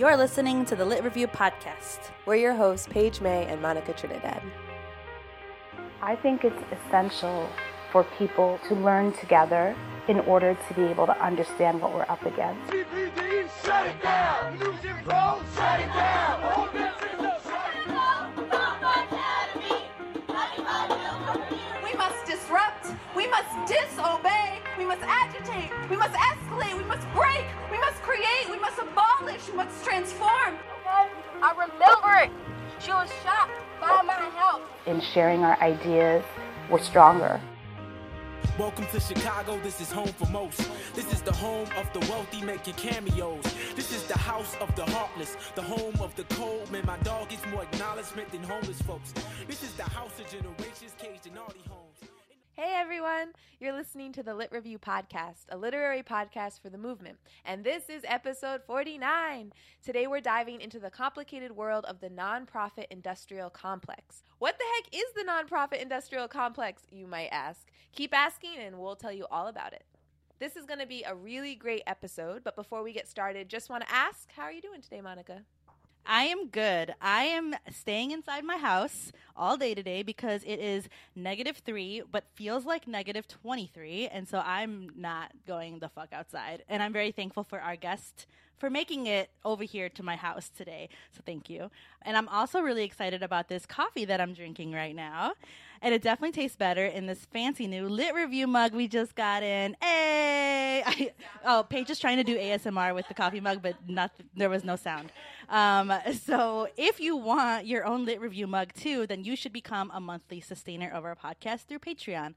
You're listening to the Lit Review Podcast. We're your hosts, Page May and Monica Trinidad. I think it's essential for people to learn together in order to be able to understand what we're up against. CPD, shut it down! Losing pro, shut it down! We must disrupt. We must disobey. We must agitate. We must escalate. We must break. We must create. We must abolish. We must transform. I remember it. She was shot by my house. In sharing our ideas, we're stronger. Welcome to Chicago, this is home for most. This is the home of the wealthy making cameos. This is the house of the heartless, the home of the cold. Man, my dog gets more acknowledgement than homeless folks. This is the house of generations caged in arty homes. Hey everyone, you're listening to the Lit Review Podcast, a literary podcast for the movement. And this is episode 49. Today we're diving into the complicated world of the nonprofit industrial complex. What the heck is the nonprofit industrial complex, you might ask? Keep asking and we'll tell you all about it. This is going to be a really great episode, but before we get started, just want to ask, how are you doing today, Monica? I am good. I am staying inside my house all day today because it is negative three, but feels like negative 23. And so I'm not going the fuck outside. And I'm very thankful for our guest for making it over here to my house today. So thank you. And I'm also really excited about this coffee that I'm drinking right now. And it definitely tastes better in this fancy new lit review mug we just got in. Hey! I, oh, Page is trying to do ASMR with the coffee mug, but not, there was no sound. Um, so if you want your own lit review mug too, then you should become a monthly sustainer of our podcast through Patreon.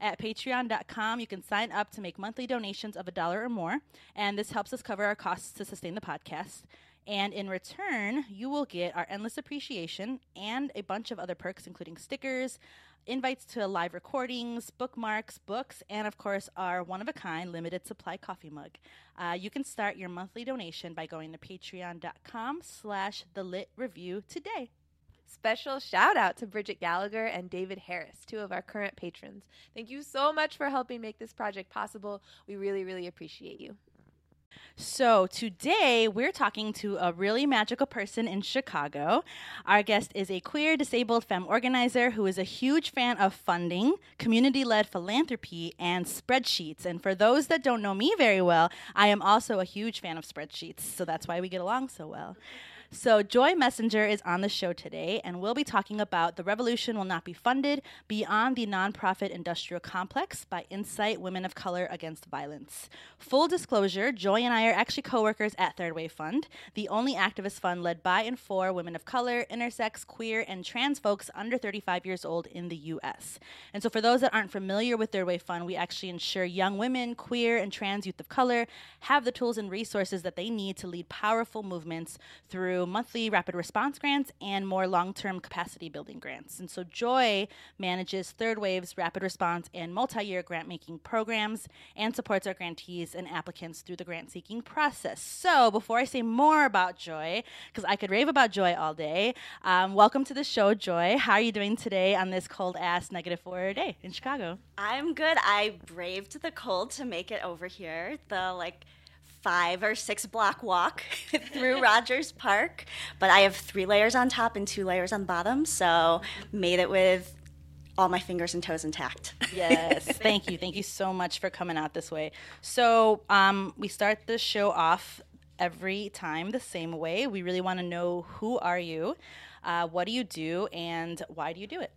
At patreon.com, you can sign up to make monthly donations of a dollar or more, and this helps us cover our costs to sustain the podcast. And in return, you will get our endless appreciation and a bunch of other perks, including stickers, invites to live recordings, bookmarks, books, and of course, our one of a kind limited supply coffee mug. Uh, you can start your monthly donation by going to patreon.com slash the lit review today. Special shout out to Bridget Gallagher and David Harris, two of our current patrons. Thank you so much for helping make this project possible. We really, really appreciate you. So, today we're talking to a really magical person in Chicago. Our guest is a queer disabled femme organizer who is a huge fan of funding, community led philanthropy, and spreadsheets. And for those that don't know me very well, I am also a huge fan of spreadsheets. So, that's why we get along so well. So, Joy Messinger is on the show today, and we'll be talking about The Revolution Will Not Be Funded Beyond the Nonprofit Industrial Complex by Incite Women of Color Against Violence. Full disclosure Joy and I are actually co workers at Third Wave Fund, the only activist fund led by and for women of color, intersex, queer, and trans folks under 35 years old in the U.S. And so, for those that aren't familiar with Third Wave Fund, we actually ensure young women, queer, and trans youth of color have the tools and resources that they need to lead powerful movements through monthly rapid response grants and more long term capacity building grants. And so Joy manages Third Wave's rapid response and multi year grant making programs and supports our grantees and applicants through the grant seeking process. So before I say more about Joy, because I could rave about Joy all day, um, welcome to the show, Joy. How are you doing today on this cold ass negative four day in Chicago? I'm good. I braved the cold to make it over here. The like five or six block walk through Rogers Park, but I have three layers on top and two layers on bottom, so made it with all my fingers and toes intact. Yes, thank you. Thank you so much for coming out this way. So, um, we start the show off every time the same way. We really want to know who are you, uh, what do you do, and why do you do it?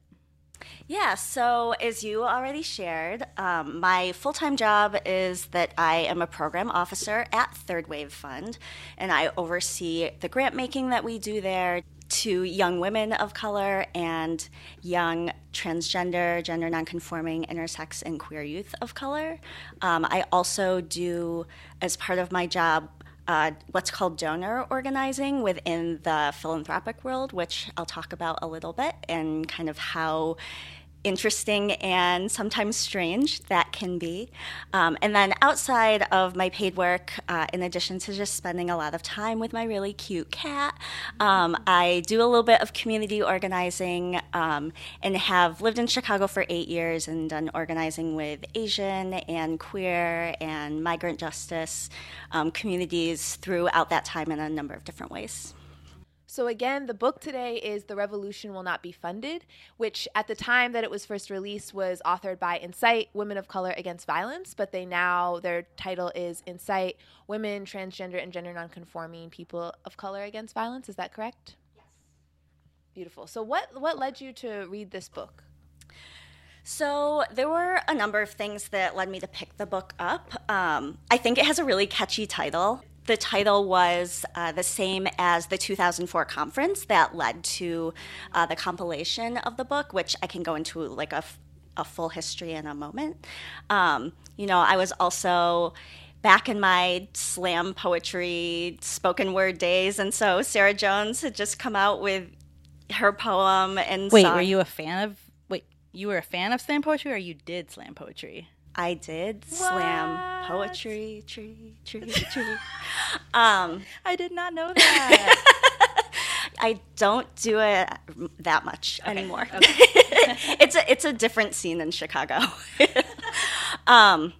Yeah, so as you already shared, um, my full time job is that I am a program officer at Third Wave Fund, and I oversee the grant making that we do there to young women of color and young transgender, gender nonconforming, intersex, and queer youth of color. Um, I also do, as part of my job, uh, what's called donor organizing within the philanthropic world, which I'll talk about a little bit, and kind of how interesting and sometimes strange that can be. Um, and then outside of my paid work, uh, in addition to just spending a lot of time with my really cute cat, um, I do a little bit of community organizing um, and have lived in Chicago for eight years and done organizing with Asian and queer and migrant justice um, communities throughout that time in a number of different ways. So, again, the book today is The Revolution Will Not Be Funded, which at the time that it was first released was authored by Incite Women of Color Against Violence, but they now, their title is Incite Women, Transgender, and Gender Nonconforming People of Color Against Violence. Is that correct? Yes. Beautiful. So, what, what led you to read this book? So there were a number of things that led me to pick the book up. Um, I think it has a really catchy title the title was uh, the same as the 2004 conference that led to uh, the compilation of the book, which I can go into like a, a full history in a moment. Um, you know, I was also back in my slam poetry, spoken word days, and so Sarah Jones had just come out with her poem and wait, song. were you a fan of? Wait, you were a fan of slam poetry, or you did slam poetry? I did slam poetry, tree, tree, tree. um, I did not know that. I don't do it that much Okay, anymore. okay. it's a it's a different scene in Chicago. um,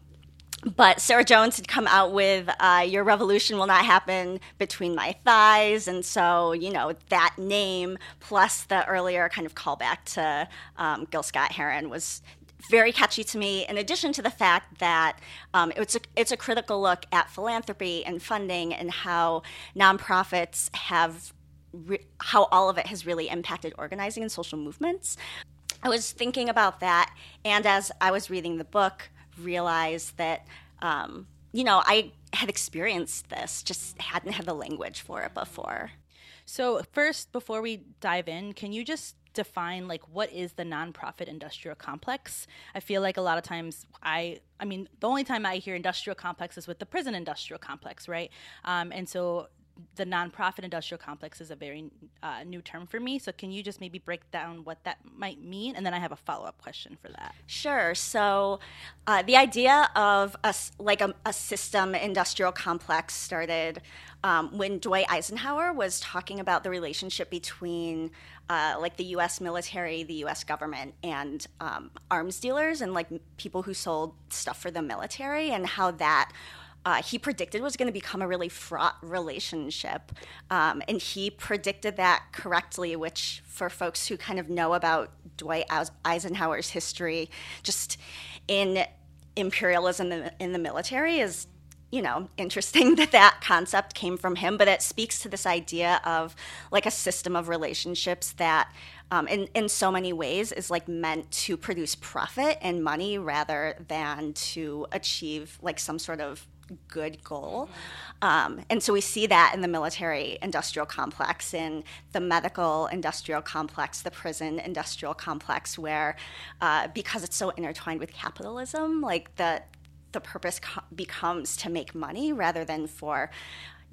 but Sarah Jones had come out with uh, "Your Revolution Will Not Happen Between My Thighs," and so you know that name plus the earlier kind of callback to um, Gil Scott Heron was very catchy to me. In addition to the fact that um, it's a it's a critical look at philanthropy and funding and how nonprofits have re- how all of it has really impacted organizing and social movements. I was thinking about that, and as I was reading the book, realized that um, you know I had experienced this, just hadn't had the language for it before. So first, before we dive in, can you just define like what is the nonprofit industrial complex? I feel like a lot of times I, I mean, the only time I hear industrial complex is with the prison industrial complex, right? Um, and so the nonprofit industrial complex is a very uh, new term for me. So can you just maybe break down what that might mean, and then I have a follow up question for that. Sure. So, uh, the idea of a, like a, a system industrial complex started um, when Dwight Eisenhower was talking about the relationship between uh, like the U.S. military, the U.S. government, and um, arms dealers, and like people who sold stuff for the military, and how that uh, he predicted was going to become a really fraught relationship. Um, and he predicted that correctly, which, for folks who kind of know about Dwight Eisenhower's history, just in imperialism in the, military, is you know, interesting that that concept came from him, but it speaks to this idea of like a system of relationships that, um, in, in so many ways, is like meant to produce profit and money rather than to achieve like some sort of good goal. Um, and so we see that in the military industrial complex, in the medical industrial complex, the prison industrial complex, where uh, because it's so intertwined with capitalism, like the the purpose co- becomes to make money rather than for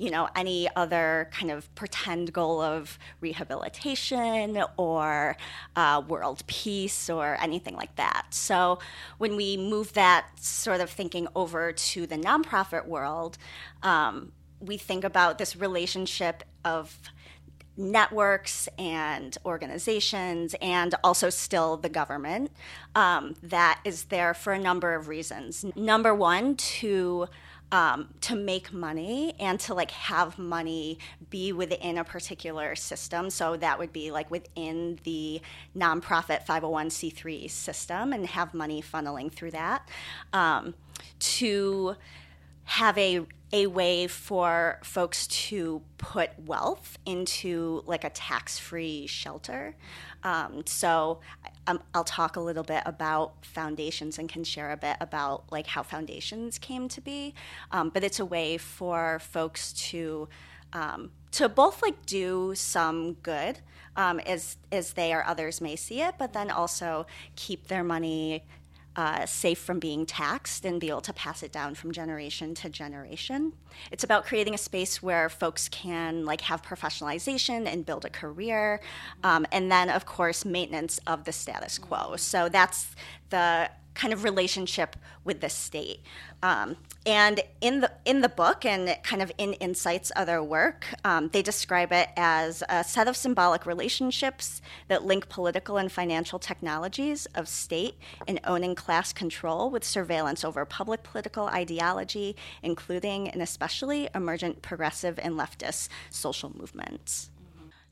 you know any other kind of pretend goal of rehabilitation or uh, world peace or anything like that. So when we move that sort of thinking over to the nonprofit world um, we think about this relationship of networks and organizations and also still the government um, that is there for a number of reasons. Number one to um, to make money and to like have money be within a particular system so that would be like within the nonprofit 501c3 system and have money funneling through that um, to have a a way for folks to put wealth into like a tax-free shelter. Um, so um, I'll talk a little bit about foundations and can share a bit about like how foundations came to be. Um, but it's a way for folks to um, to both like do some good um, as as they or others may see it, but then also keep their money uh, safe from being taxed and be able to pass it down from generation to generation. It's about creating a space where folks can like have professionalization and build a career, um, and then of course maintenance of the status quo. So that's the kind of relationship with the state. Um, and in the in the book and kind of in Incite's other work, um, they describe it as a set of symbolic relationships that link political and financial technologies of state and owning class control with surveillance over public political ideology, including and especially emergent progressive and leftist social movements.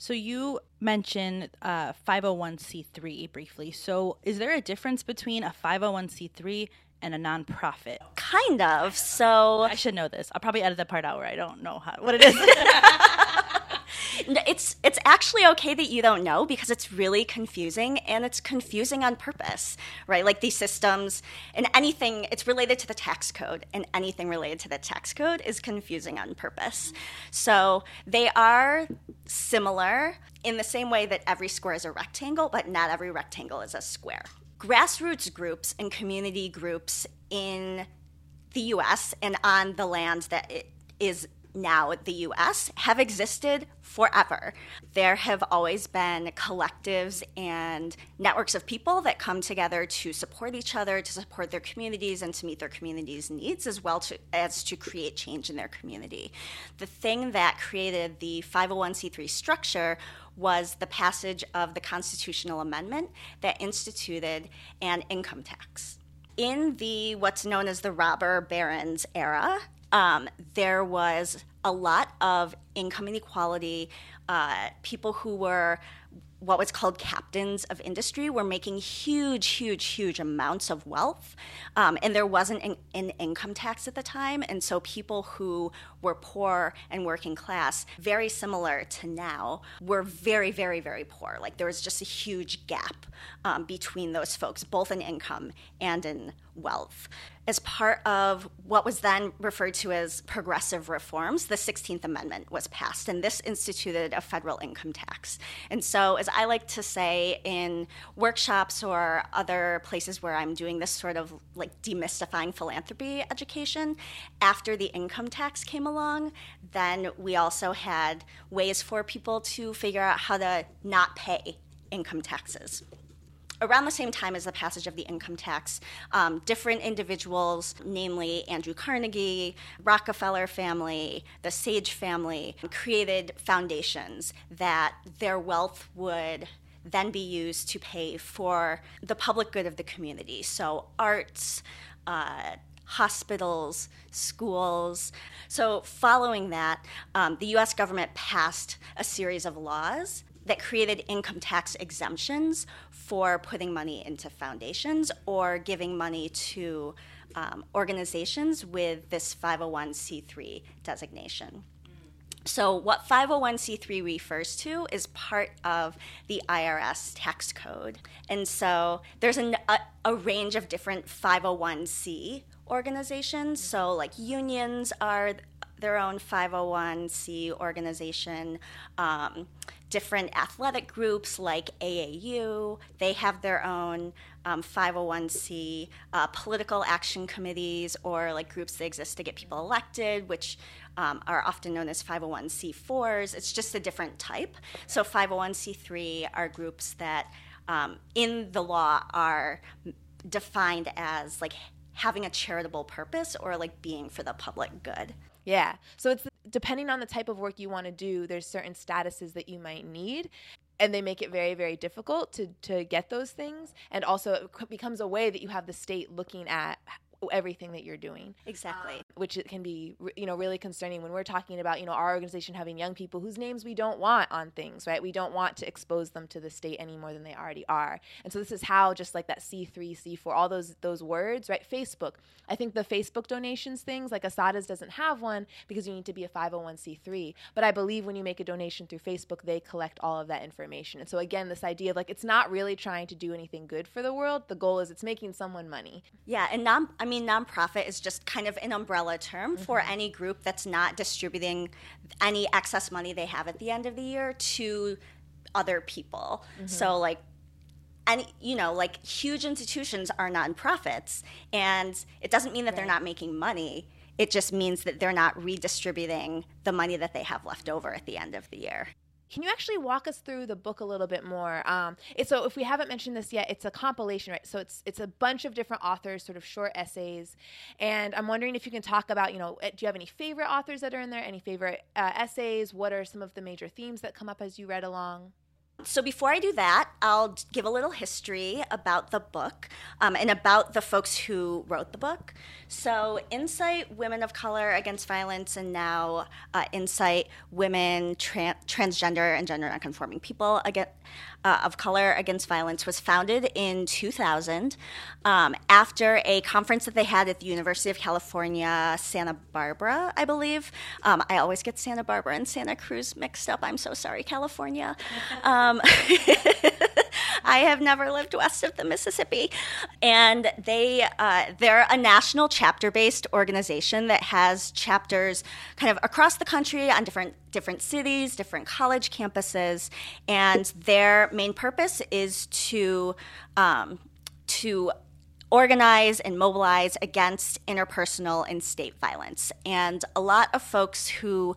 So you mentioned uh, 501c3 briefly. So is there a difference between a 501c3 and a nonprofit? Kind of. So I should know this. I'll probably edit the part out where I don't know how, what it is. it's it's actually okay that you don't know because it's really confusing and it's confusing on purpose, right? Like these systems and anything it's related to the tax code and anything related to the tax code is confusing on purpose. So they are similar in the same way that every square is a rectangle, but not every rectangle is a square. Grassroots groups and community groups in the US and on the land that it is now the US have existed forever. There have always been collectives and networks of people that come together to support each other, to support their communities, and to meet their communities' needs as well to, as to create change in their community. The thing that created the 501c3 structure was the passage of the constitutional amendment that instituted an income tax. In the what's known as the robber barons era, um, there was a lot of income inequality. Uh, people who were what was called captains of industry were making huge, huge, huge amounts of wealth. Um, and there wasn't an, an, income tax at the time. And so people who were poor and working class, very similar to now, were very, very, very poor. Like there was just a huge gap um, between those folks, both in income and in wealth. As part of what was then referred to as progressive reforms, the 16th Amendment was passed, and this instituted a federal income tax. And so, as I like to say in workshops or other places where I'm doing this sort of like demystifying philanthropy education, after the income tax came along, then we also had ways for people to figure out how to not pay income taxes around the same time as the passage of the income tax, um, different individuals, namely Andrew Carnegie, Rockefeller family, the Sage family, created foundations that their wealth would then be used to pay for the public good of the community. So, arts, uh, hospitals, schools. So, following that, um, the US government passed a series of laws that created income tax exemptions for putting money into foundations or giving money to um, organizations with this 501c3 designation. So, what 501c3 refers to is part of the IRS tax code. And so, there's an, a, a range of different 501c organizations. So, like unions are their own 501c organization. Um, different athletic groups like AAU, they have their own um, 501c uh, political action committees or like groups that exist to get people elected, which um, are often known as 501c4s. It's just a different type. So 501c3 are groups that um, in the law are defined as like having a charitable purpose or like being for the public good. Yeah. So it's depending on the type of work you want to do, there's certain statuses that you might need. And they make it very, very difficult to, to get those things. And also, it becomes a way that you have the state looking at everything that you're doing. Exactly. Um, which it can be, you know, really concerning when we're talking about, you know, our organization having young people whose names we don't want on things, right? We don't want to expose them to the state any more than they already are. And so this is how just like that C3, C4, all those those words, right? Facebook. I think the Facebook donations things, like Assata's doesn't have one because you need to be a 501c3. But I believe when you make a donation through Facebook, they collect all of that information. And so again, this idea of like it's not really trying to do anything good for the world. The goal is it's making someone money. Yeah, and non I mean nonprofit is just kind of an umbrella term mm-hmm. for any group that's not distributing any excess money they have at the end of the year to other people. Mm-hmm. So like and you know like huge institutions are nonprofits and it doesn't mean that they're not making money it just means that they're not redistributing the money that they have left over at the end of the year Can you actually walk us through the book a little bit more? Um, so, if we haven't mentioned this yet, it's a compilation, right? So, it's it's a bunch of different authors, sort of short essays, and I'm wondering if you can talk about, you know, eh, do you have any favorite authors that are in there? Any favorite uh, essays? What are some of the major themes that come up as you read along? So, before I do that, I'll give a little history about the book um, and about the folks who wrote the book. So, Incite Women of Color Against Violence, and now uh, Incite Women, Tran- Transgender, and Gender Nonconforming People again, uh, of Color Against Violence was founded in 2000 um, after a conference that they had at the University of California, Santa Barbara, I believe. Um, I always get Santa Barbara and Santa Cruz mixed up. I'm so sorry, California. Um, I have never lived west of the Mississippi, and they uh, they're a national chapter-based organization that has chapters kind of across the country on different different cities, different college campuses, and their main purpose is to um, to organize and mobilize against interpersonal and state violence. And a lot of folks who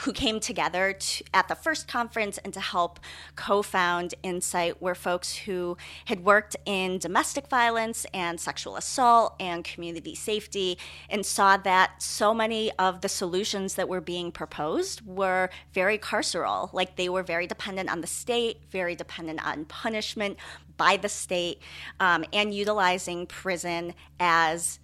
who came together to, at the first conference and to help co-found Incite were folks who had worked in domestic violence and sexual assault and community safety and saw that so many of the solutions that were being proposed were very carceral, like they were very dependent on the state, very dependent on punishment, by the state um, and utilizing prison as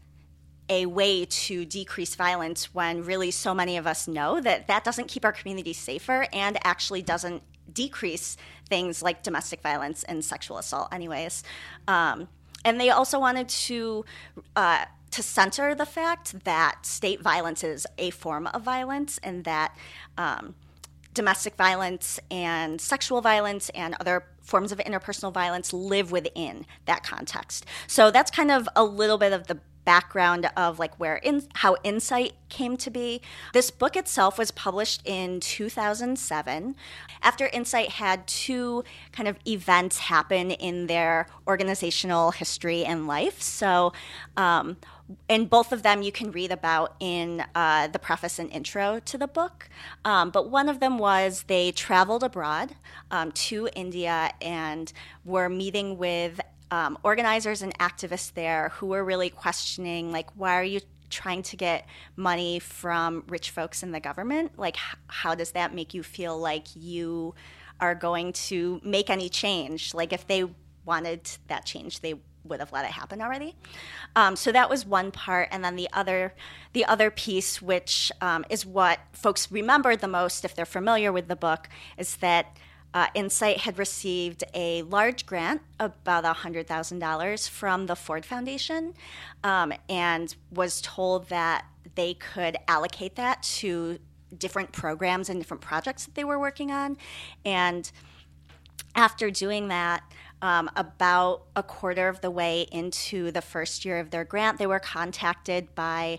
a way to decrease violence when really so many of us know that that doesn't keep our communities safer and actually doesn't decrease things like domestic violence and sexual assault anyways. Um, and they also wanted to uh, to center the fact that state violence is a form of violence and that um, domestic violence and sexual violence and other forms of interpersonal violence live within that context. So that's kind of a little bit of the background of like where in how incite came to be this book itself was published in 2007 after incite had two kind of events happen in their organizational history and life so um, and both of them you can read about in uh, the preface and intro to the book. Um, but one of them was they traveled abroad um, to India and were meeting with um, organizers and activists there who were really questioning, like, why are you trying to get money from rich folks in the government? Like, how does that make you feel like you are going to make any change? Like, if they wanted that change, they would have let it happen already. Um, so that was one part, and then the other, the other piece, which um, is what folks remember the most if they're familiar with the book, is that uh, Incite had received a large grant, about $100,000, from the Ford Foundation, um, and was told that they could allocate that to different programs and different projects that they were working on. And after doing that, um, about a quarter of the way into the first year of their grant, they were contacted by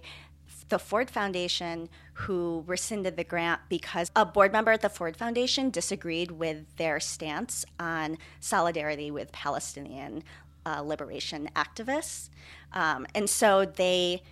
the Ford Foundation, who rescinded the grant because a board member at the Ford Foundation disagreed with their stance on solidarity with Palestinian uh, liberation activists. Um, and so they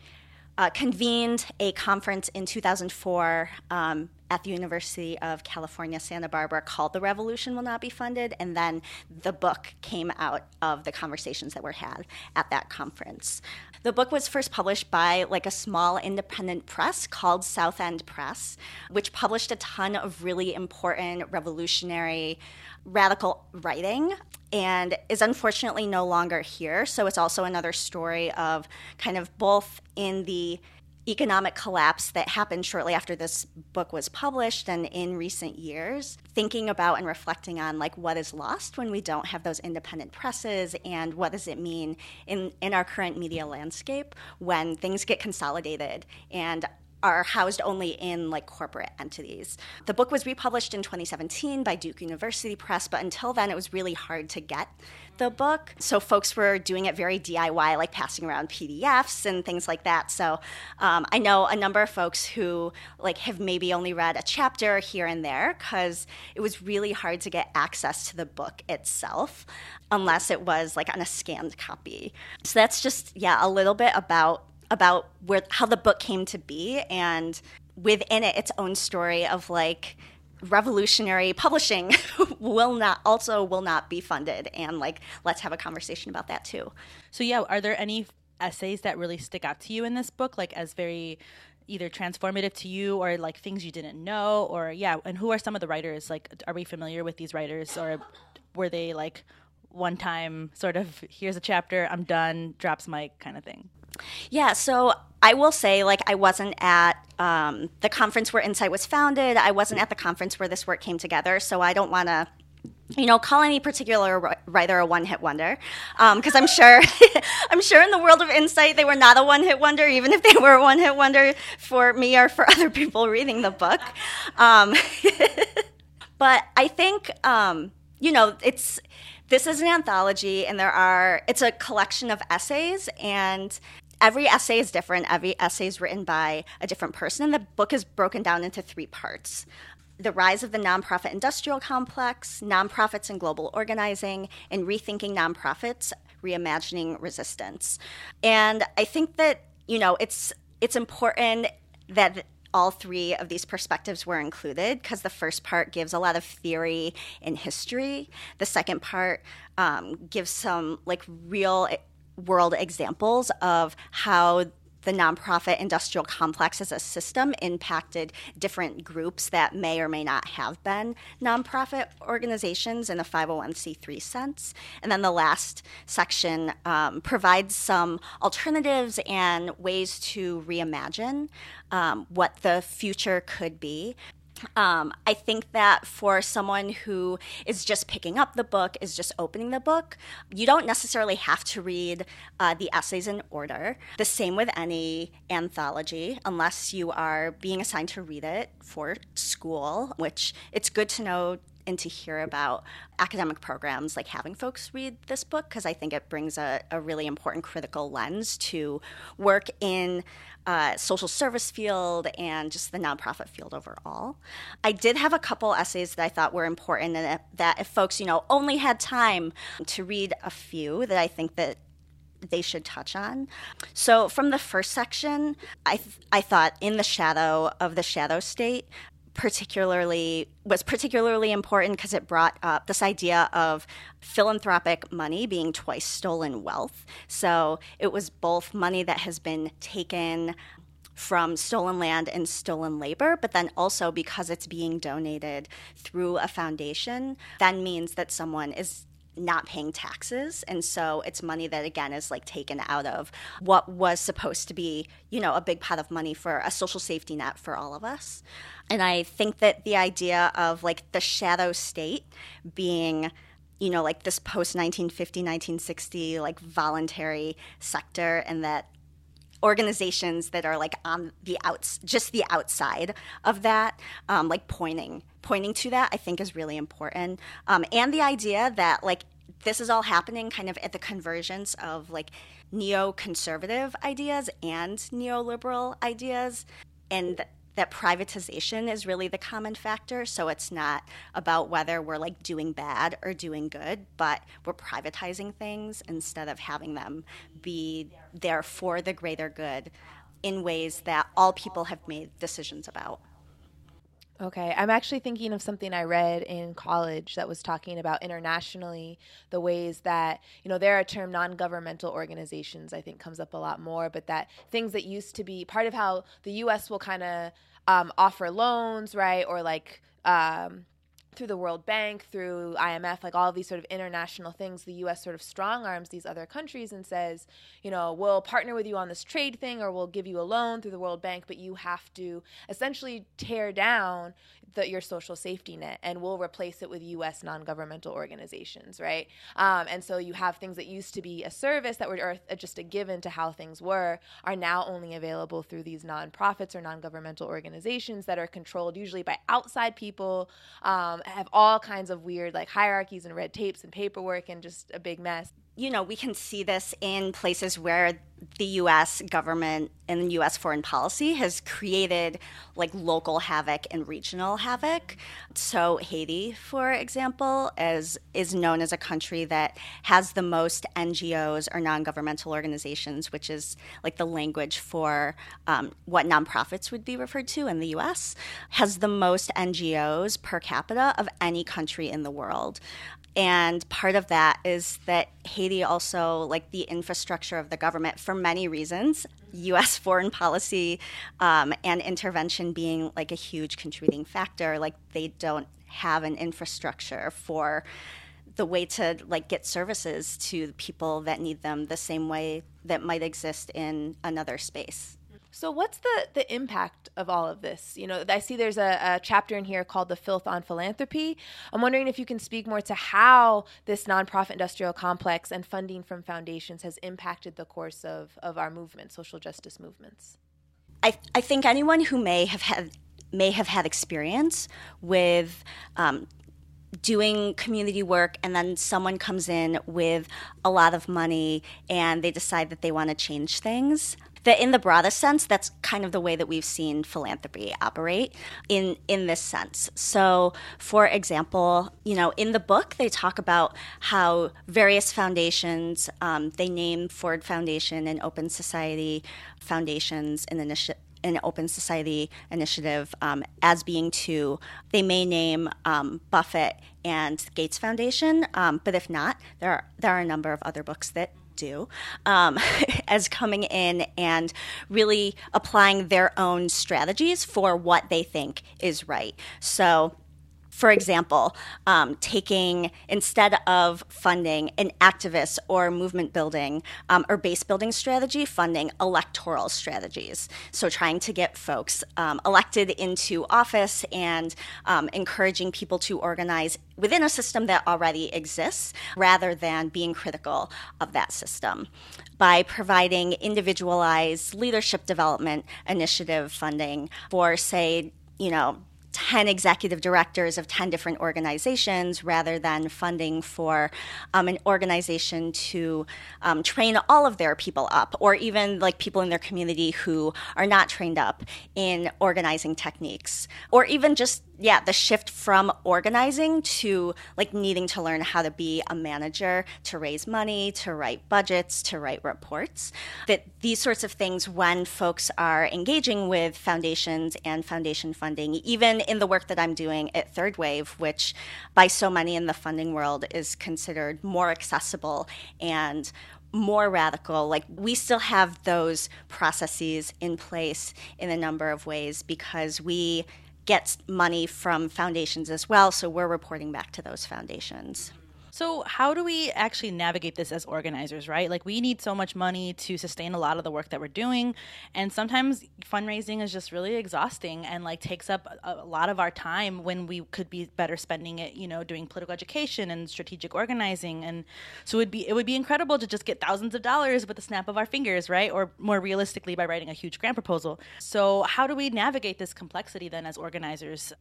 uh, convened a conference in 2004 um, at the University of California, Santa Barbara, called The Revolution Will Not Be Funded. And then the book came out of the conversations that were had at that conference. The book was first published by like a small independent press called South End Press, which published a ton of really important revolutionary radical writing and is unfortunately no longer here. So it's also another story of kind of both in the economic collapse that happened shortly after this book was published and in recent years thinking about and reflecting on like what is lost when we don't have those independent presses and what does it mean in in our current media landscape when things get consolidated and are housed only in like corporate entities. The book was republished in 2017 by Duke University Press, but until then it was really hard to get the book. So folks were doing it very DIY, like passing around PDFs and things like that. So um, I know a number of folks who like have maybe only read a chapter here and there because it was really hard to get access to the book itself unless it was like on a scanned copy. So that's just yeah a little bit about about where how the book came to be and within it its own story of like revolutionary publishing will not also will not be funded and like let's have a conversation about that too. So yeah are there any essays that really stick out to you in this book like as very either transformative to you or like things you didn't know? Or yeah and who are some of the writers like are we familiar with these writers or were they like one time sort of here's a chapter i'm done drops mic kind of thing yeah, so I will say, like, I wasn't at um, the conference where Incite was founded. I wasn't at the conference where this work came together, so I don't want to you know, call any particular writer a one-hit wonder, because um, I'm sure, I'm sure in the world of incite they were not a one-hit wonder, even if they were a one-hit wonder for me or for other people reading the book. Um, but I think, um, you know, it's this is an anthology, and there are it's a collection of essays, and every essay is different. Every essay is written by a different person, and the book is broken down into three parts the rise of the nonprofit industrial complex, nonprofits and global organizing, and rethinking nonprofits, reimagining resistance. And I think that, you know, it's it's important that all three of these perspectives were included because the first part gives a lot of theory and history. The second part um, gives some like real world examples of how the nonprofit industrial complex as a system impacted different groups that may or may not have been nonprofit organizations in a 501c3 sense. And then the last section um, provides some alternatives and ways to reimagine um, what the future could be. Um, I think that for someone who is just picking up the book, is just opening the book, you don't necessarily have to read uh, the essays in order. The same with any anthology, unless you are being assigned to read it for school, which it's good to know and to hear about academic programs like having folks read this book because I think it brings a, a, really important critical lens to work in uh, social service field and just the nonprofit field overall. I did have a couple essays that I thought were important and that if folks, you know, only had time to read a few that I think that they should touch on. So, from the first section, I, th- I thought In the Shadow of the Shadow State particularly was particularly important because it brought up this idea of philanthropic money being twice stolen wealth. So it was both money that has been taken from stolen land and stolen labor, but then also because it's being donated through a foundation, that means that someone is not paying taxes. And so it's money that again is like taken out of what was supposed to be you know a big pot of money for a social safety net for all of us. And i think that the idea of like the shadow state being you know like this post 1950 1960 like voluntary sector and that organizations that are like on the outs just the outside of that um, like pointing pointing to that i think is really important. Um, and the idea that like this is all happening kind of at the convergence of like neoconservative ideas and neoliberal ideas and that privatization is really the common factor. So it's not about whether we're like doing bad or doing good, but we're privatizing things instead of having them be there for the greater good in ways that all people have made decisions about. Okay, I'm actually thinking of something I read in college that was talking about internationally the ways that, you know, there are term non-governmental organizations I think comes up a lot more, but that things that used to be part of how the US will kind of um, offer loans, right? Or like um, through the World Bank, through IMF, like all these sort of international things, the US sort of strong arms these other countries and says, you know, we'll partner with you on this trade thing or we'll give you a loan through the World Bank, but you have to essentially tear down the, your social safety net and we'll replace it with US non governmental organizations, right? Um, and so you have things that used to be a service that were just a given to how things were are now only available through these nonprofits or non governmental organizations that are controlled usually by outside people. Um, have all kinds of weird like hierarchies and red tapes and paperwork and just a big mess. You know, we can see this in places where the US government and US foreign policy has created like local havoc and regional havoc. So Haiti, for example, is is known as a country that has the most NGOs or non-governmental organizations, which is like the language for um, what nonprofits would be referred to in the US, has the most NGOs per capita of any country in the world. And part of that is that Haiti also, like the infrastructure of the government, for many reasons, U.S. foreign policy um, and intervention being like a huge contributing factor, like they don't have an infrastructure for the way to like get services to people that need them the same way that might exist in another space. So, what's the the impact of all of this? You know, I see there's a, a, chapter in here called "The Filth on Philanthropy." I'm wondering if you can speak more to how this nonprofit industrial complex and funding from foundations has impacted the course of of our movement, social justice movements. I I think anyone who may have had may have had experience with um, doing community work and then someone comes in with a lot of money and they decide that they want to change things that in the broadest sense that's kind of the way that we've seen philanthropy operate in in this sense so for example you know in the book they talk about how various foundations um, they name ford foundation and open society foundations and an open society initiative um, as being two. They may name um, Buffett and Gates Foundation, um, but if not, there are, there are a number of other books that do um, as coming in and really applying their own strategies for what they think is right. So for example, um, taking instead of funding an activist or movement building um, or base building strategy, funding electoral strategies. So, trying to get folks um, elected into office and um, encouraging people to organize within a system that already exists rather than being critical of that system by providing individualized leadership development initiative funding for, say, you know, 10 executive directors of 10 different organizations rather than funding for um, an organization to um, train all of their people up or even like people in their community who are not trained up in organizing techniques or even just yeah, the shift from organizing to like needing to learn how to be a manager, to raise money, to write budgets, to write reports. That these sorts of things, when folks are engaging with foundations and foundation funding, even in the work that I'm doing at Third Wave, which by so many in the funding world is considered more accessible and more radical. Like we still have those processes in place in a number of ways because we gets money from foundations as well, so we're reporting back to those foundations. So, how do we actually navigate this as organizers, right? Like, we need so much money to sustain a lot of the work that we're doing. And sometimes fundraising is just really exhausting and like takes up a, lot of our time when we could be better spending it, you know, doing political education and strategic organizing. And so, it'd be, it would be incredible to just get thousands of dollars with the snap of our fingers, right? Or more realistically, by writing a huge grant proposal. So, how do we navigate this complexity then as organizers?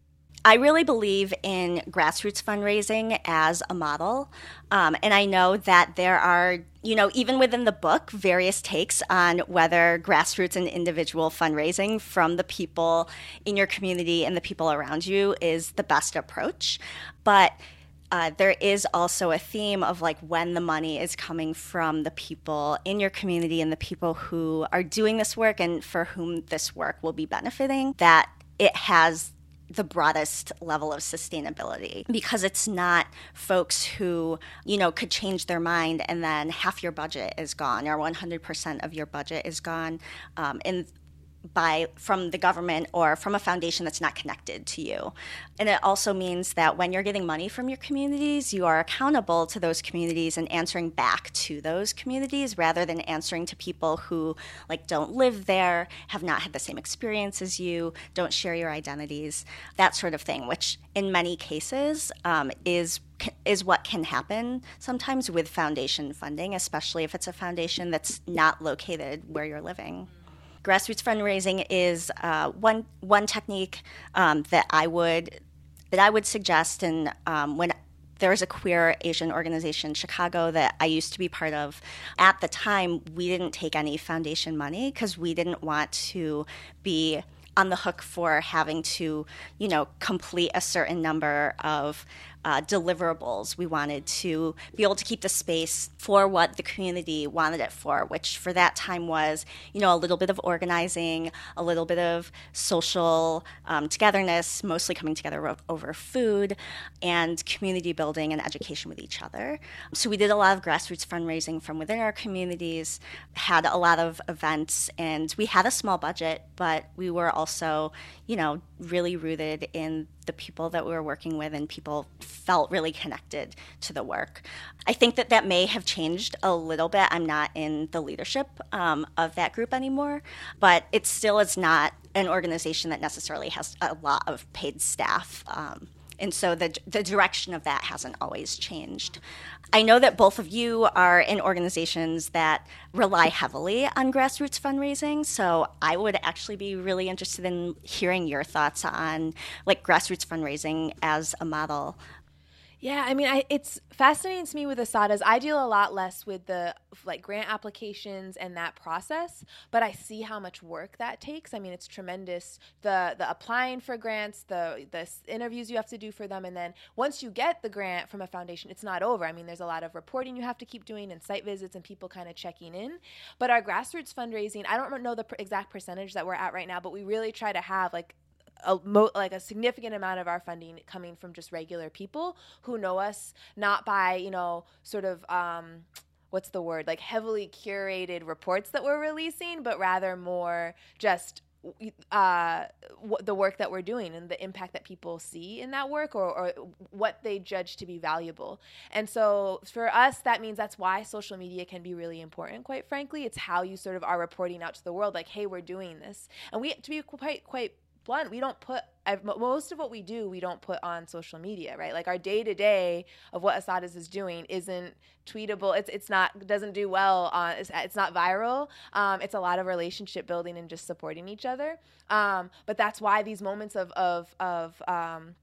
I really believe in grassroots fundraising as a model. Um, and I know that there are, you know, even within the book, various takes on whether grassroots and individual fundraising from the people in your community and the people around you is the best approach. But uh, there is also a theme of like when the money is coming from the people in your community and the people who are doing this work and for whom this work will be benefiting, that it has the broadest level of sustainability because it's not folks who you know could change their mind and then half your budget is gone or 100% of your budget is gone. Um, by from the government or from a foundation that's not connected to you. And it also means that when you're getting money from your communities, you are accountable to those communities and answering back to those communities rather than answering to people who like don't live there, have not had the same experience as you, don't share your identities, that sort of thing, which in many cases um, is is what can happen sometimes with foundation funding, especially if it's a foundation that's not located where you're living grassroots fundraising is uh, one one technique um, that I would that I would suggest. And um, when there was a queer Asian organization in Chicago that I used to be part of. At the time, we didn't take any foundation money because we didn't want to be on the hook for having to, you know, complete a certain number of uh, deliverables. We wanted to be able to keep the space for what the community wanted it for, which for that time was, you know, a little bit of organizing, a little bit of social um, togetherness, mostly coming together over food, and community building and education with each other. So we did a lot of grassroots fundraising from within our communities, had a lot of events, and we had a small budget, but we were also, you know, really rooted in the people that we were working with and people felt really connected to the work. I think that that may have changed a little bit. I'm not in the leadership um, of that group anymore, but it still is not an organization that necessarily has a lot of paid staff. Um, and so the, the direction of that hasn't always changed. I know that both of you are in organizations that rely heavily on grassroots fundraising, so I would actually be really interested in hearing your thoughts on like grassroots fundraising as a model yeah, I mean, I, it's fascinating to me with Assata's. I deal a lot less with the like grant applications and that process, but I see how much work that takes. I mean, it's tremendous. The the applying for grants, the the interviews you have to do for them, and then once you get the grant from a foundation, it's not over. I mean, there's a lot of reporting you have to keep doing and site visits and people kind of checking in. But our grassroots fundraising, I don't know the exact percentage that we're at right now, but we really try to have like a mo- like a significant amount of our funding coming from just regular people who know us not by you know sort of um, what's the word like heavily curated reports that we're releasing but rather more just uh, w- the work that we're doing and the impact that people see in that work or, or what they judge to be valuable. And so for us, that means that's why social media can be really important, quite frankly. It's how you sort of are reporting out to the world, like, hey, we're doing this. And we, to be quite, quite we don't put most of what we do, we don't put on social media, right? Like our day to day of what Assata's is doing isn't tweetable. It's it's not doesn't do well on. It's, it's not viral. Um, it's a lot of relationship building and just supporting each other. Um, but that's why these moments of of of um,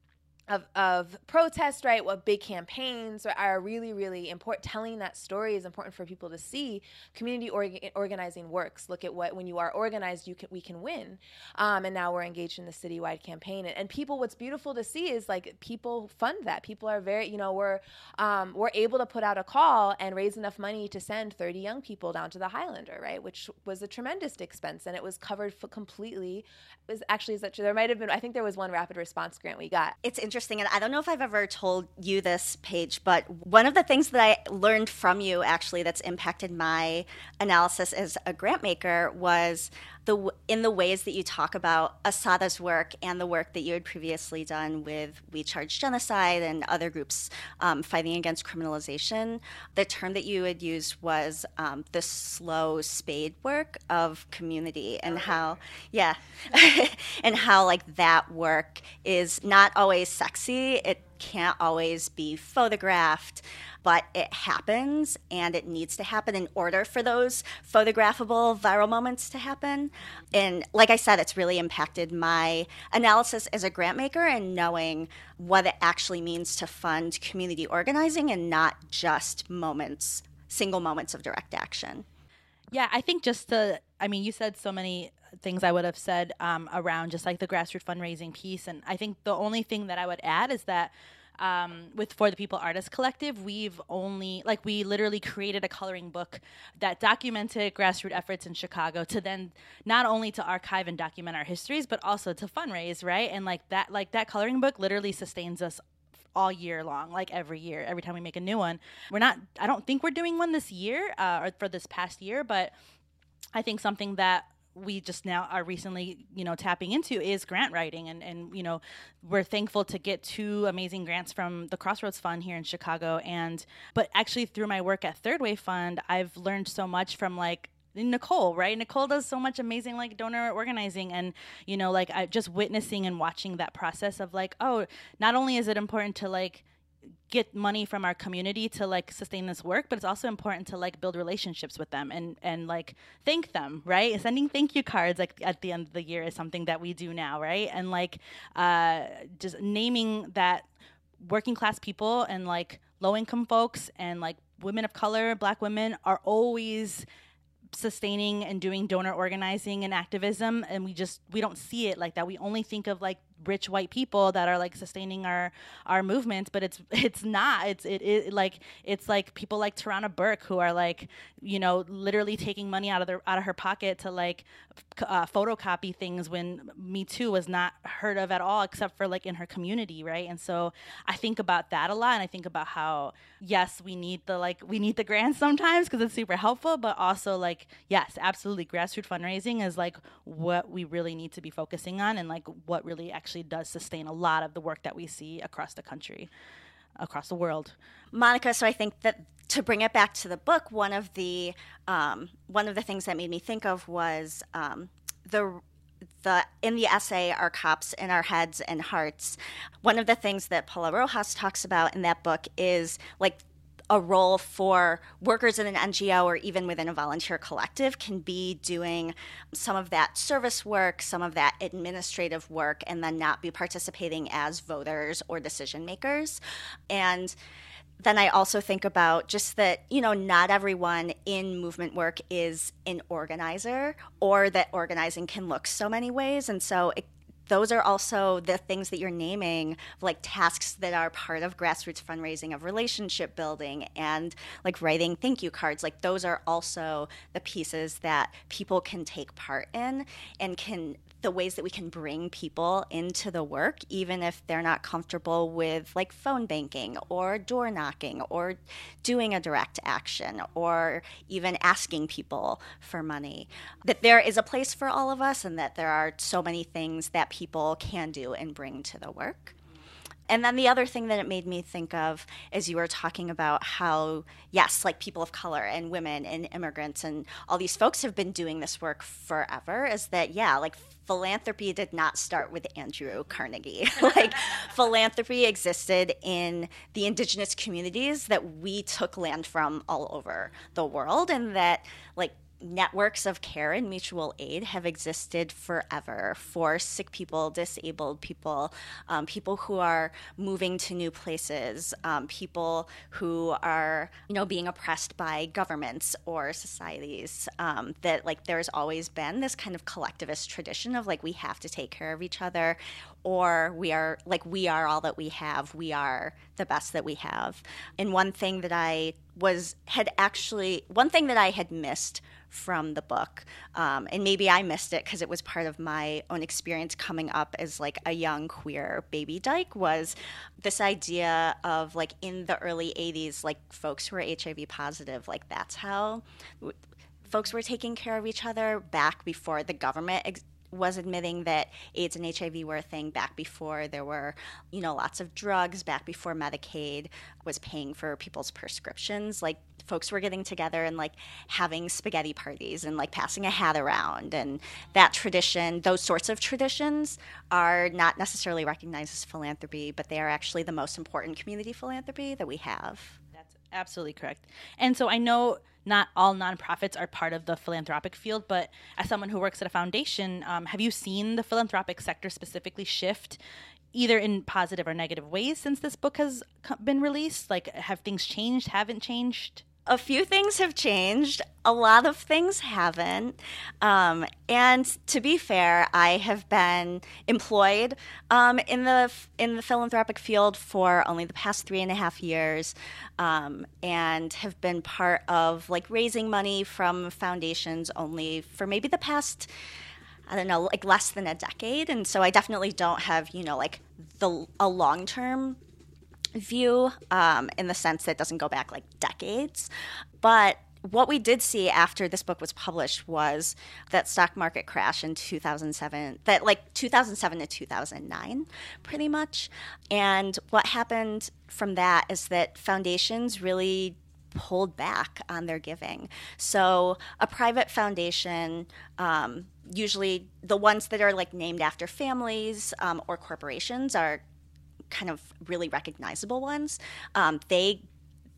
of, of protest, right? What big campaigns are really, really important. Telling that story is important for people to see. Community orga- organizing works. Look at what when you are organized, you can we can win. Um, and now we're engaged in the citywide campaign. And, and, people, what's beautiful to see is like people fund that. People are very, you know, we're um, we're able to put out a call and raise enough money to send 30 young people down to the Highlander, right? Which was a tremendous expense, and it was covered completely. It was actually such. There might have been. I think there was one rapid response grant we got. It's interesting interesting, and I don't know if I've ever told you this, Page, but one of the things that I learned from you actually that's impacted my analysis as a grant maker was the in the ways that you talk about Assata's work and the work that you had previously done with We Charge Genocide and other groups um, fighting against criminalization. The term that you had used was um, the slow spade work of community and how, yeah, and how like that work is not always sexy. It can't always be photographed, but it happens and it needs to happen in order for those photographable viral moments to happen. And like I said, it's really impacted my analysis as a grant maker and knowing what it actually means to fund community organizing and not just moments, single moments of direct action. Yeah, I think just to, I mean, you said so many things I would have said um, around just like the grassroots fundraising piece. And I think the only thing that I would add is that um, with For the People Artists Collective, we've only, like, we literally created a coloring book that documented grassroots efforts in Chicago to then not only to archive and document our histories, but also to fundraise, right? And like that, like that coloring book literally sustains us all year long, like every year, every time we make a new one. We're not, I don't think we're doing one this year uh, or for this past year, but I think something that we just now are recently, you know, tapping into is grant writing. And, and, you know, we're thankful to get two amazing grants from the Crossroads Fund here in Chicago. And, but actually through my work at Third Wave Fund, I've learned so much from like, Nicole, right? Nicole does so much amazing like donor organizing and you know like I just witnessing and watching that process of like oh, not only is it important to like get money from our community to like sustain this work but it's also important to like build relationships with them and and like thank them right? Sending thank you cards like at the end of the year is something that we do now right? And like uh just naming that working class people and like low income folks and like women of color black women are always sustaining and doing donor organizing and activism and we just we don't see it like that. We only think of like rich white people that are like sustaining our our movements but it's it's not. It's it, it like it's like people like Tarana Burke who are like you know literally taking money out of their out of her pocket to like uh, photocopy things when me too was not heard of at all except for like in her community right? And so i think about that a lot and i think about how yes we need the like we need the grants sometimes because it's super helpful but also like yes absolutely grassroots fundraising is like what we really need to be focusing on and like what really actually does sustain a lot of the work that we see across the country across the world. Monica, so I think that to bring it back to the book, one of the um, one of the things that made me think of was um, the the in the essay our cops in our heads and hearts one of the things that paula rojas talks about in that book is like a role for workers in an ngo or even within a volunteer collective can be doing some of that service work some of that administrative work and then not be participating as voters or decision makers and then I also think about just that, you know, not everyone in movement work is an organizer or that organizing can look so many ways. And so it, those are also the things that you're naming, like tasks that are part of grassroots fundraising, of relationship building, and like writing thank you cards. Like, those are also the pieces that people can take part in and can the ways that we can bring people into the work, even if they're not comfortable with like phone banking or door knocking or doing a direct action or even asking people for money. That there is a place for all of us and that there are so many things that people can do and bring to the work. And then the other thing that it made me think of is you were talking about how, yes, like people of color and women and immigrants and all these folks have been doing this work forever, is that, yeah, like philanthropy did not start with Andrew Carnegie. like philanthropy existed in the indigenous communities that we took land from all over the world and that like networks of care and mutual aid have existed forever for sick people, disabled people, um, people who are moving to new places, um, people who are, you know, being oppressed by governments or societies. Um, that like there's always been this kind of collectivist tradition of like we have to take care of each other, or we are like we are all that we have. We are the best that we have. And one thing that I was had actually one thing that I had missed from the book. Um, and maybe I missed it because it was part of my own experience coming up as like a young queer baby dyke was this idea of like in the early 80s, like folks who were HIV positive, like that's how folks were taking care of each other back before the government ex- was admitting that AIDS and HIV were a thing back before there were, you know, lots of drugs, back before Medicaid was paying for people's prescriptions. Like folks were getting together and like having spaghetti parties and like passing a hat around and that tradition, those sorts of traditions are not necessarily recognized as philanthropy, but they are actually the most important community philanthropy that we have. Absolutely correct. And so I know not all nonprofits are part of the philanthropic field, but as someone who works at a foundation, um, have you seen the philanthropic sector specifically shift? Either in positive or negative ways since this book has been released? Like, have things changed? Haven't changed? A few things have changed. A lot of things haven't. Um, and to be fair, I have been employed um, in the in the philanthropic field for only the past three and a half years, um, and have been part of like raising money from foundations only for maybe the past. I don't know, like less than a decade, and so I definitely don't have, you know, like the a long term view um, in the sense that it doesn't go back like decades. But what we did see after this book was published was that stock market crash in 2007 that like 2007 to 2009 pretty much and what happened from that is that foundations really pulled back on their giving so a private foundation um, usually the ones that are like named after families um, or corporations are kind of really recognizable ones um, they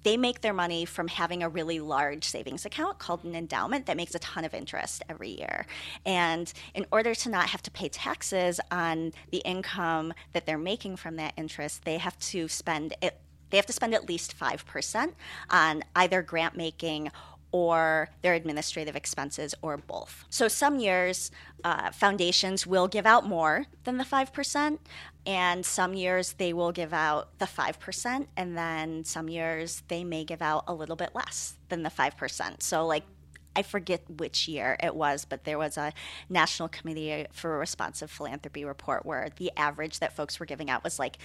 they make their money from having a really large savings account called an endowment that makes a ton of interest every year. And in order to not have to pay taxes on the income that they're making from that interest, they have to spend it they have to spend at least 5% on either grant making or their administrative expenses or both. So some years uh, foundations will give out more than the 5%, and some years they will give out the 5%, and then some years they may give out a little bit less than the 5%. So, like, I forget which year it was, but there was a National Committee for Responsive Philanthropy report where the average that folks were giving out was like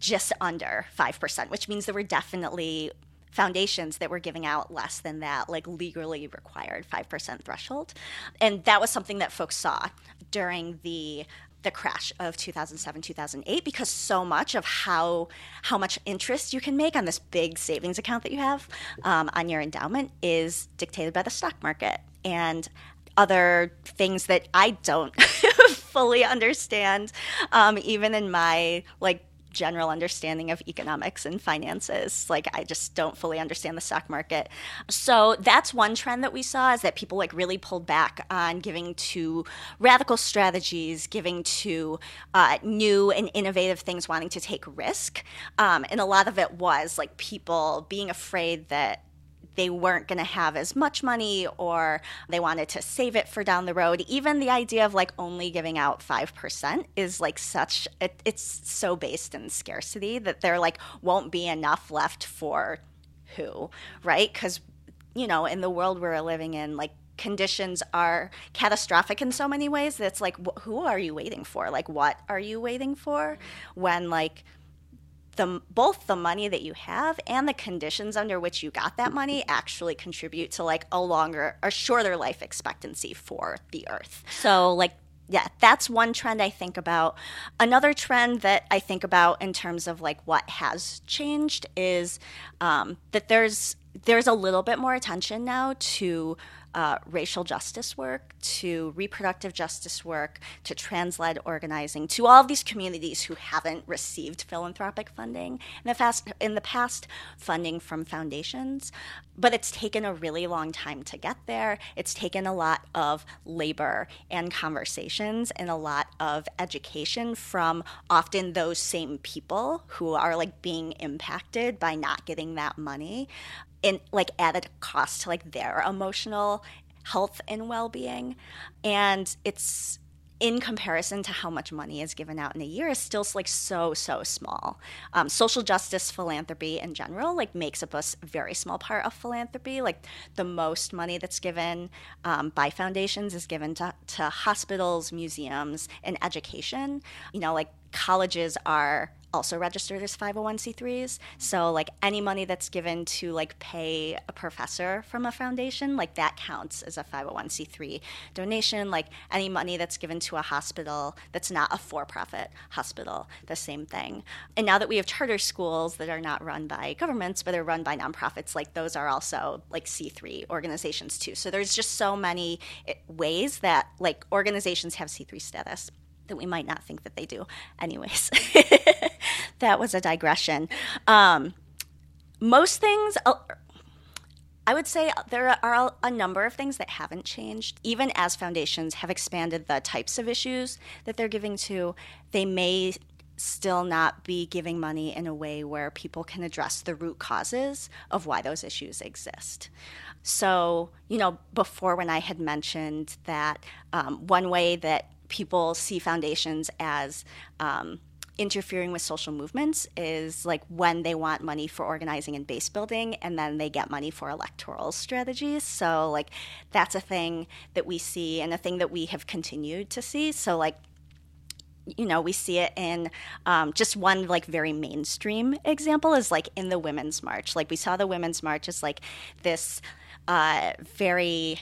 just under 5%, which means there were definitely foundations that were giving out less than that, like legally required 5% threshold. And that was something that folks saw during the the crash of 2007 2008 because so much of how how much interest you can make on this big savings account that you have um, on your endowment is dictated by the stock market. And other things that I don't fully understand, um, even in my like general understanding of economics and finances. Like I just don't fully understand the stock market. So that's one trend that we saw is that people like really pulled back on giving to radical strategies, giving to uh, new and innovative things, wanting to take risk. Um, and a lot of it was like people being afraid that they weren't going to have as much money or they wanted to save it for down the road. Even the idea of like only giving out 5% is like such, it, it's so based in scarcity that there like won't be enough left for who, right? Because, you know, in the world we're living in, like conditions are catastrophic in so many ways that's like wh- who are you waiting for like what are you waiting for when like the both the money that you have and the conditions under which you got that money actually contribute to like a longer or shorter life expectancy for the earth. So like yeah, that's one trend I think about. Another trend that I think about in terms of like what has changed is um, that there's there's a little bit more attention now to uh, racial justice work, to reproductive justice work, to trans led organizing, to all of these communities who haven't received philanthropic funding in the, past, in the past, funding from foundations. But it's taken a really long time to get there. It's taken a lot of labor and conversations and a lot of education from often those same people who are like being impacted by not getting that money in like at a cost to like their emotional health and well-being. And it's in comparison to how much money is given out in a year is still like so so small. Um, social justice philanthropy in general like makes up a very small part of philanthropy. Like the most money that's given um, by foundations is given to, to hospitals museums and education. You know like colleges are also registered as 501c3s. So like any money that's given to like pay a professor from a foundation, like that counts as a 501c3 donation. Like any money that's given to a hospital that's not a for-profit hospital, the same thing. And now that we have charter schools that are not run by governments but are run by nonprofits, like those are also like C3 organizations too. So there's just so many eh, ways that like organizations have C3 status that we might not think that they do. Anyways, that was a digression. Um, most things, uh, I would say there are a number of things that haven't changed. Even as foundations have expanded the types of issues that they're giving to, they may still not be giving money in a way where people can address the root causes of why those issues exist. So, you know, before when I had mentioned that um, one way that people see foundations as um, interfering with social movements is like when they want money for organizing and base building and then they get money for electoral strategies. So like that's a thing that we see and a thing that we have continued to see. So like you know we see it in um, just one like very mainstream example is like in the women's march. Like we saw the women's march as like this uh, very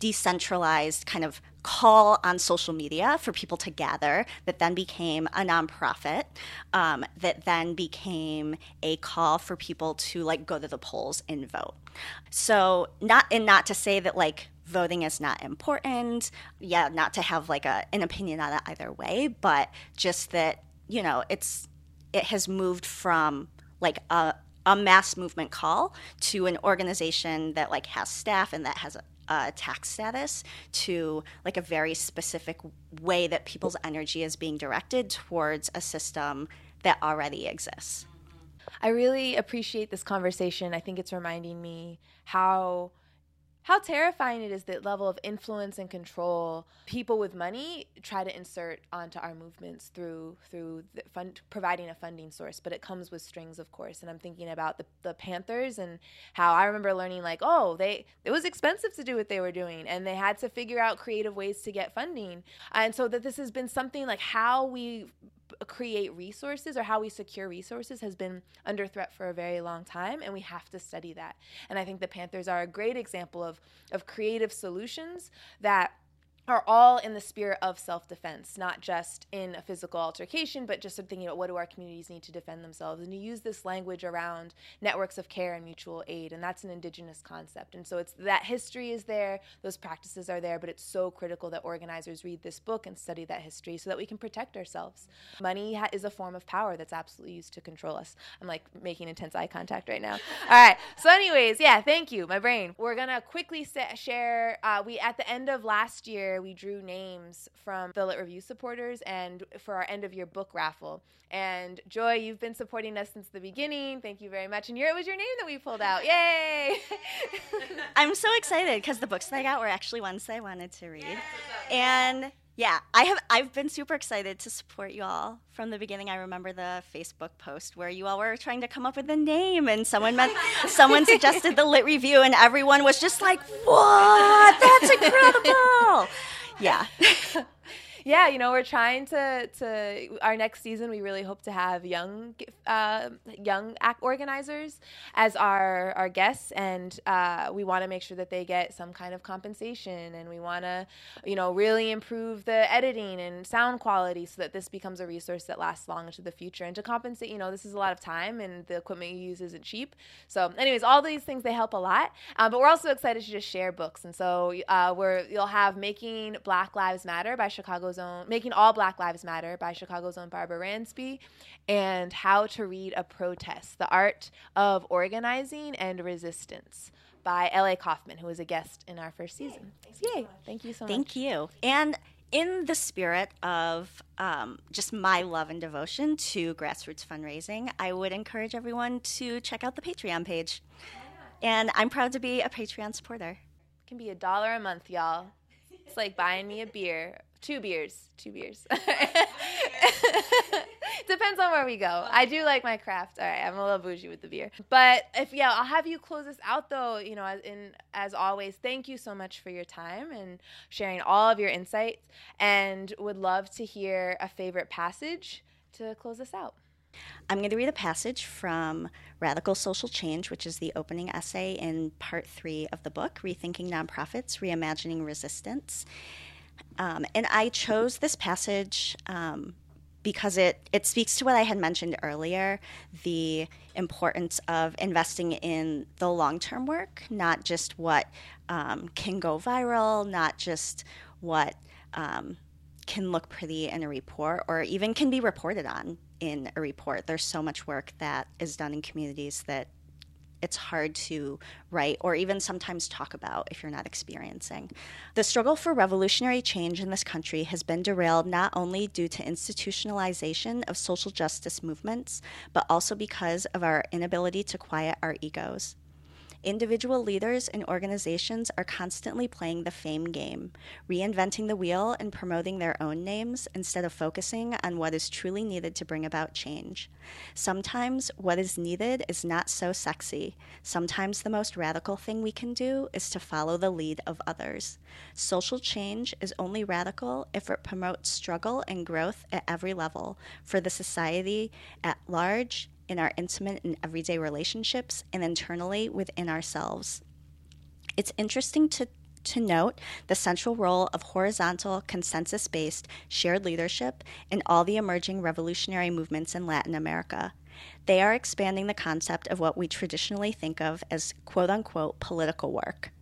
decentralized kind of call on social media for people to gather that then became a nonprofit um, that then became a call for people to like go to the polls and vote. So not and not to say that like voting is not important yeah not to have like a, an opinion on it either way but just that you know it's it has moved from like a, a mass movement call to an organization that like has staff and that has a, a tax status to like a very specific way that people's energy is being directed towards a system that already exists. I really appreciate this conversation. I think it's reminding me how how terrifying it is that level of influence and control people with money try to insert onto our movements through through fund, providing a funding source but it comes with strings of course. And i'm thinking about the, the panthers and how i remember learning like oh they it was expensive to do what they were doing and they had to figure out creative ways to get funding. And so that this has been something like how we create resources or how we secure resources has been under threat for a very long time and we have to study that. And i think the panthers are a great example of of creative solutions that are all in the spirit of self defense, not just in a physical altercation, but just thinking about what do our communities need to defend themselves. And you use this language around networks of care and mutual aid, and that's an indigenous concept. And so it's that history is there, those practices are there, but it's so critical that organizers read this book and study that history so that we can protect ourselves. Money ha- is a form of power that's absolutely used to control us. I'm like making intense eye contact right now. All right. So, anyways, yeah, thank you, my brain. We're gonna quickly sa- share. Uh, we at the end of last year we drew names from the Lit Review supporters and for our end of year book raffle. And Joy, you've been supporting us since the beginning. Thank you very much. And it was your name that we pulled out. Yay! I'm so excited because the books that I got were actually ones that I wanted to read. And yeah, I have I've been super excited to support you all from the beginning. I remember the Facebook post where you all were trying to come up with a name and someone meant, someone suggested the lit review and everyone was just like, "What? That's incredible." Yeah. yeah, you know, we're trying to to our next season. We really hope to have young uh, young act organizers as our our guests, and uh, we want to make sure that they get some kind of compensation, and we want to, you know, really improve the editing and sound quality so that this becomes a resource that lasts long into the future. And to compensate, you know, this is a lot of time, and the equipment you use isn't cheap. So, anyways, all these things they help a lot. Um, but we're also excited to just share books, and so uh, we're you'll have making Black Lives Matter by Chicago's own Making All Black Lives Matter by Chicago's own Barbara Ransby, and How to Read a Protest: The Art of Organizing and Resistance by L.A. Kauffman, who was a guest in our first season. Yay! Thank you so Thank much. Thank you. And in the spirit of um, just my love and devotion to grassroots fundraising, I would encourage everyone to check out the Patreon page. And I'm proud to be a Patreon supporter. It can be a dollar a month, y'all. It's like buying me a beer. Two beers. Two beers. Depends on where we go. I do like my craft. All right, I'm a little bougie with the beer. But if yeah, I'll have you close this out though. You know, as in as always, thank you so much for your time and sharing all of your insights. And would love to hear a favorite passage to close us out. I'm going to read a passage from Radical Social Change, which is the opening essay in part three of the book, Rethinking Nonprofits, Reimagining Resistance. Um, and I chose this passage um, because it, it speaks to what I had mentioned earlier the importance of investing in the long term work, not just what um, can go viral, not just what um, can look pretty in a report or even can be reported on in a report. There's so much work that is done in communities that it's hard to write or even sometimes talk about if you're not experiencing. The struggle for revolutionary change in this country has been derailed not only due to institutionalization of social justice movements, but also because of our inability to quiet our egos. Individual leaders and organizations are constantly playing the fame game, reinventing the wheel and promoting their own names instead of focusing on what is truly needed to bring about change. Sometimes what is needed is not so sexy. Sometimes the most radical thing we can do is to follow the lead of others. Social change is only radical if it promotes struggle and growth at every level for the society at large in our intimate and everyday relationships and internally within ourselves. It's interesting to to note the central role of horizontal, consensus based, shared leadership in all the emerging revolutionary movements in Latin America. They are expanding the concept of what we traditionally think of as quote unquote political work.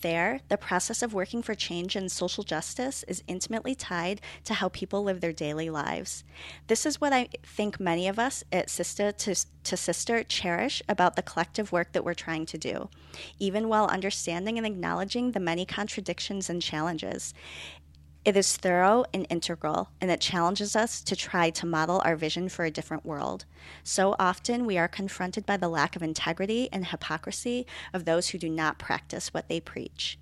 There, the process of working for change and social justice is intimately tied to how people live their daily lives. This is what I think many of us at Sister to, to Sister cherish about the collective work that we're trying to do, even while understanding and acknowledging the many contradictions and challenges. It is thorough and integral, and it challenges us to try to model our vision for a different world. So often we are confronted by the lack of integrity and hypocrisy of those who do not practice what they preach.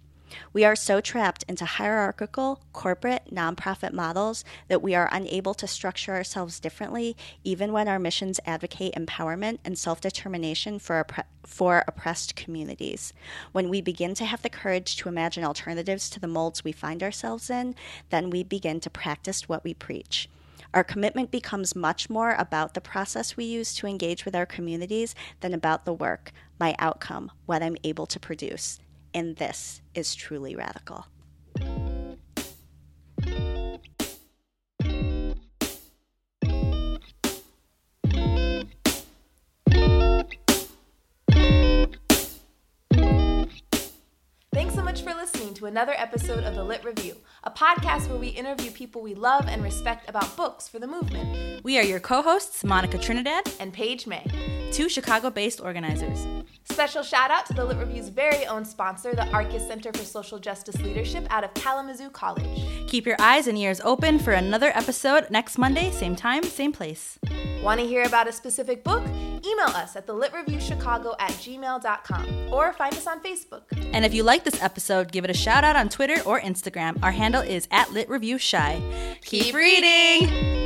We are so trapped into hierarchical, corporate, nonprofit models that we are unable to structure ourselves differently, even when our missions advocate empowerment and self determination for, oppre- for oppressed communities. When we begin to have the courage to imagine alternatives to the molds we find ourselves in, then we begin to practice what we preach. Our commitment becomes much more about the process we use to engage with our communities than about the work, my outcome, what I'm able to produce and this is truly radical. Thanks so much for listening to another episode of The Lit Review, a podcast where we interview people we love and respect about books for the movement. We are your co hosts, Monica Trinidad and Page May, two Chicago based organizers. Special shout out to the Lit Review's very own sponsor, the Arcus Center for Social Justice Leadership out of Kalamazoo College. Keep your eyes and ears open for another episode next Monday, same time, same place. Want to hear about a specific book? Email us at thelitreviewchicago at gmail.com or find us on Facebook. And if you like this episode, give it a shout out on Twitter or Instagram. Our handle is at LitReviewChi. Keep reading!